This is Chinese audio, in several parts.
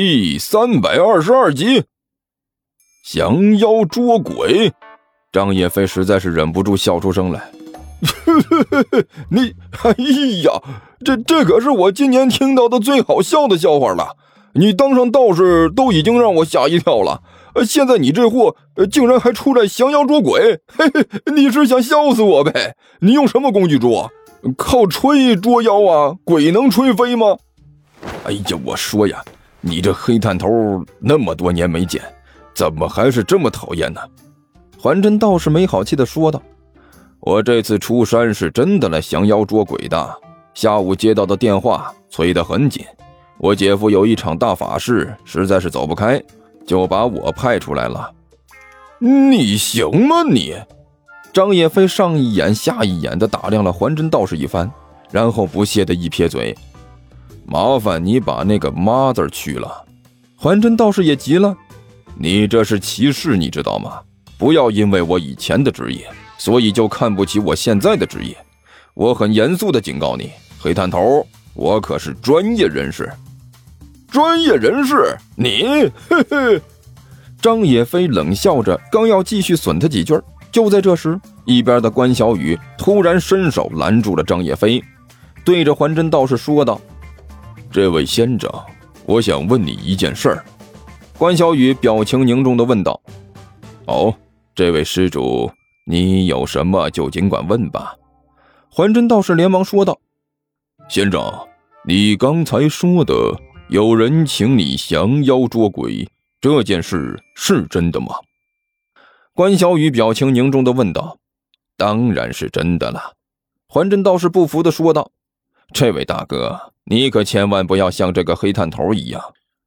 第三百二十二集，降妖捉鬼。张叶飞实在是忍不住笑出声来。你，哎呀，这这可是我今年听到的最好笑的笑话了。你当上道士都已经让我吓一跳了，现在你这货竟然还出来降妖捉鬼，嘿嘿，你是想笑死我呗？你用什么工具捉？靠吹捉妖啊？鬼能吹飞吗？哎呀，我说呀，你这黑探头那么多年没见，怎么还是这么讨厌呢？还真道士没好气的说道。我这次出山是真的来降妖捉鬼的。下午接到的电话催得很紧，我姐夫有一场大法事，实在是走不开，就把我派出来了。你行吗你？张野飞上一眼下一眼的打量了还真道士一番，然后不屑的一撇嘴：“麻烦你把那个妈字去了。”还真道士也急了：“你这是歧视，你知道吗？不要因为我以前的职业。”所以就看不起我现在的职业，我很严肃的警告你，黑探头，我可是专业人士。专业人士，你，嘿嘿。张野飞冷笑着，刚要继续损他几句，就在这时，一边的关小雨突然伸手拦住了张野飞，对着还真道士说道：“这位先生，我想问你一件事儿。”关小雨表情凝重的问道：“哦，这位施主。”你有什么就尽管问吧，还真道士连忙说道：“先生，你刚才说的有人请你降妖捉鬼，这件事是真的吗？”关小雨表情凝重的问道：“当然是真的了。”还真道士不服的说道：“这位大哥，你可千万不要像这个黑探头一样，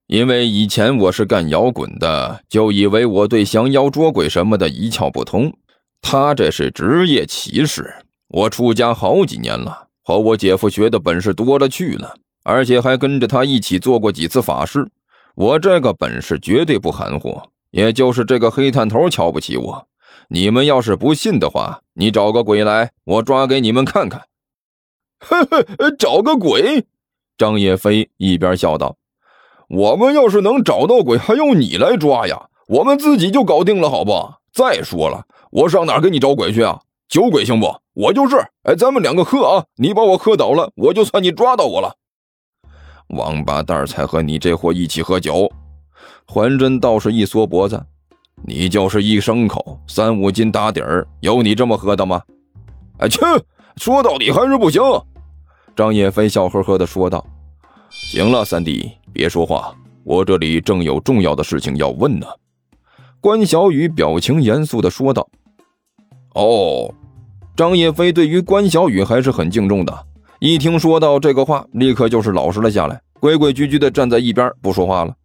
因为以前我是干摇滚的，就以为我对降妖捉鬼什么的一窍不通。”他这是职业歧视。我出家好几年了，和我姐夫学的本事多了去了，而且还跟着他一起做过几次法事。我这个本事绝对不含糊。也就是这个黑探头瞧不起我。你们要是不信的话，你找个鬼来，我抓给你们看看。呵呵，找个鬼？张叶飞一边笑道：“我们要是能找到鬼，还用你来抓呀？我们自己就搞定了，好不？再说了。”我上哪给你找鬼去啊？酒鬼行不？我就是。哎，咱们两个喝啊！你把我喝倒了，我就算你抓到我了。王八蛋才和你这货一起喝酒。还真道士一缩脖子，你就是一牲口，三五斤打底儿，有你这么喝的吗？哎去，说到底还是不行。张叶飞笑呵呵地说道：“行了，三弟，别说话，我这里正有重要的事情要问呢。”关小雨表情严肃地说道。哦，张叶飞对于关小雨还是很敬重的。一听说到这个话，立刻就是老实了下来，规规矩矩的站在一边不说话了。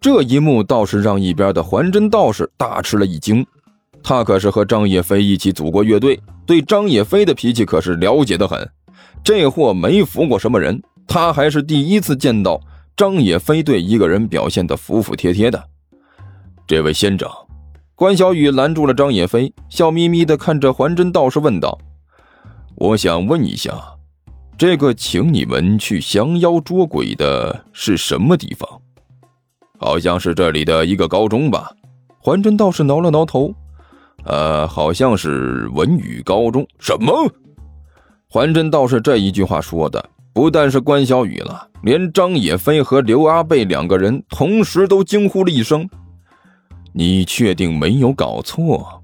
这一幕倒是让一边的还真道士大吃了一惊。他可是和张叶飞一起组过乐队，对张叶飞的脾气可是了解的很。这货没服过什么人，他还是第一次见到张野飞对一个人表现的服服帖帖的。这位先生。关小雨拦住了张野飞，笑眯眯地看着还真道士问道：“我想问一下，这个请你们去降妖捉鬼的是什么地方？好像是这里的一个高中吧？”还真道士挠了挠头：“呃，好像是文宇高中。”什么？还真道士这一句话说的，不但是关小雨了，连张野飞和刘阿贝两个人同时都惊呼了一声。你确定没有搞错？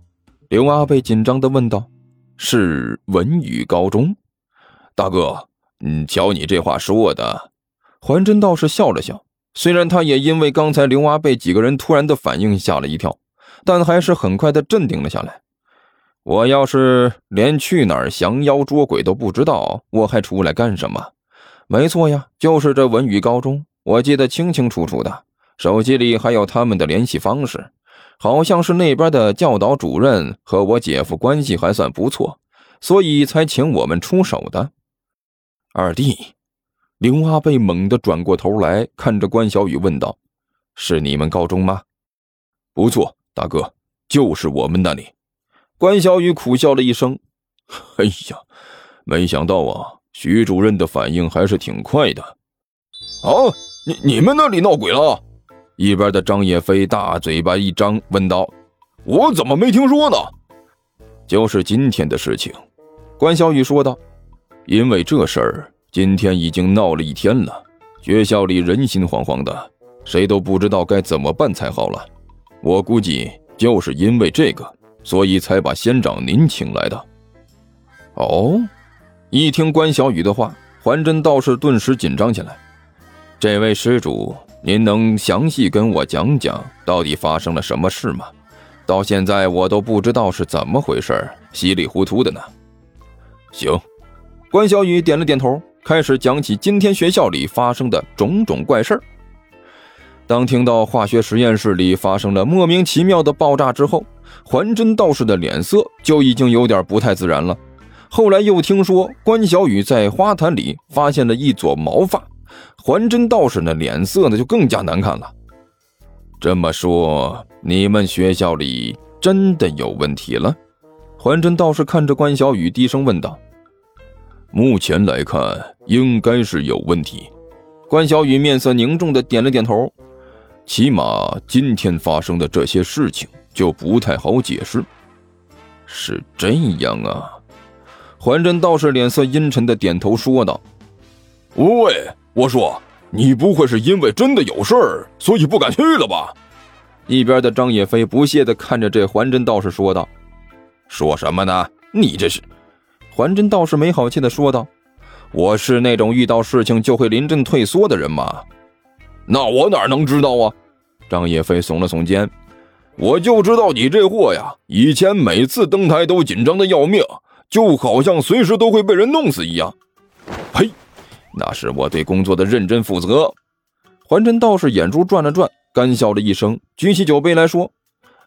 刘阿贝紧张的问道：“是文宇高中，大哥，嗯，瞧你这话说的。”还真道士笑了笑，虽然他也因为刚才刘阿贝几个人突然的反应吓了一跳，但还是很快的镇定了下来。我要是连去哪儿降妖捉鬼都不知道，我还出来干什么？没错呀，就是这文宇高中，我记得清清楚楚的，手机里还有他们的联系方式。好像是那边的教导主任和我姐夫关系还算不错，所以才请我们出手的。二弟，刘阿贝猛地转过头来看着关小雨问道：“是你们高中吗？”“不错，大哥，就是我们那里。”关小雨苦笑了一声：“哎呀，没想到啊，徐主任的反应还是挺快的。”啊，你你们那里闹鬼了？一边的张叶飞大嘴巴一张，问道：“我怎么没听说呢？”就是今天的事情，关小雨说道：“因为这事儿，今天已经闹了一天了，学校里人心惶惶的，谁都不知道该怎么办才好了。我估计就是因为这个，所以才把仙长您请来的。”哦，一听关小雨的话，还真道士顿时紧张起来。这位施主，您能详细跟我讲讲到底发生了什么事吗？到现在我都不知道是怎么回事，稀里糊涂的呢。行，关小雨点了点头，开始讲起今天学校里发生的种种怪事当听到化学实验室里发生了莫名其妙的爆炸之后，还真道士的脸色就已经有点不太自然了。后来又听说关小雨在花坛里发现了一撮毛发。还真道士那脸色呢，就更加难看了。这么说，你们学校里真的有问题了？还真道士看着关小雨，低声问道：“目前来看，应该是有问题。”关小雨面色凝重的点了点头。起码今天发生的这些事情就不太好解释。是这样啊？还真道士脸色阴沉的点头说道：“喂。”我说：“你不会是因为真的有事儿，所以不敢去了吧？”一边的张野飞不屑的看着这还真道士说道：“说什么呢？你这是？”还真道士没好气的说道：“我是那种遇到事情就会临阵退缩的人吗？那我哪能知道啊？”张野飞耸了耸肩：“我就知道你这货呀，以前每次登台都紧张的要命，就好像随时都会被人弄死一样。”呸！那是我对工作的认真负责。还真道士眼珠转了转，干笑了一声，举起酒杯来说：“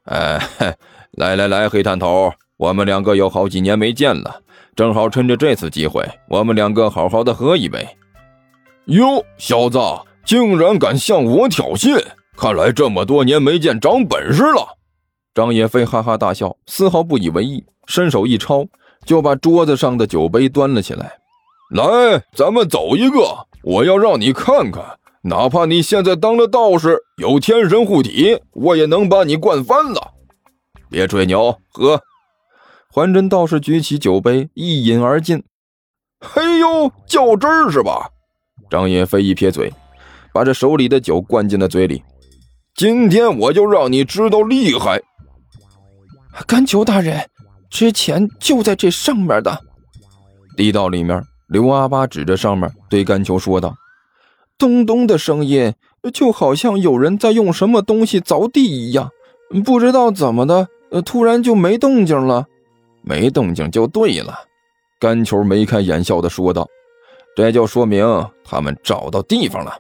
哎，来来来，黑探头，我们两个有好几年没见了，正好趁着这次机会，我们两个好好的喝一杯。”哟，小子，竟然敢向我挑衅！看来这么多年没见，长本事了。张野飞哈哈大笑，丝毫不以为意，伸手一抄，就把桌子上的酒杯端了起来。来，咱们走一个！我要让你看看，哪怕你现在当了道士，有天神护体，我也能把你灌翻了。别吹牛，喝！还真道士举起酒杯，一饮而尽。嘿呦，较真儿是吧？张野飞一撇嘴，把这手里的酒灌进了嘴里。今天我就让你知道厉害！甘求大人，之前就在这上面的地道里面。刘阿八指着上面对甘球说道：“咚咚的声音，就好像有人在用什么东西凿地一样。不知道怎么的，突然就没动静了。没动静就对了。”甘球眉开眼笑的说道：“这就说明他们找到地方了。”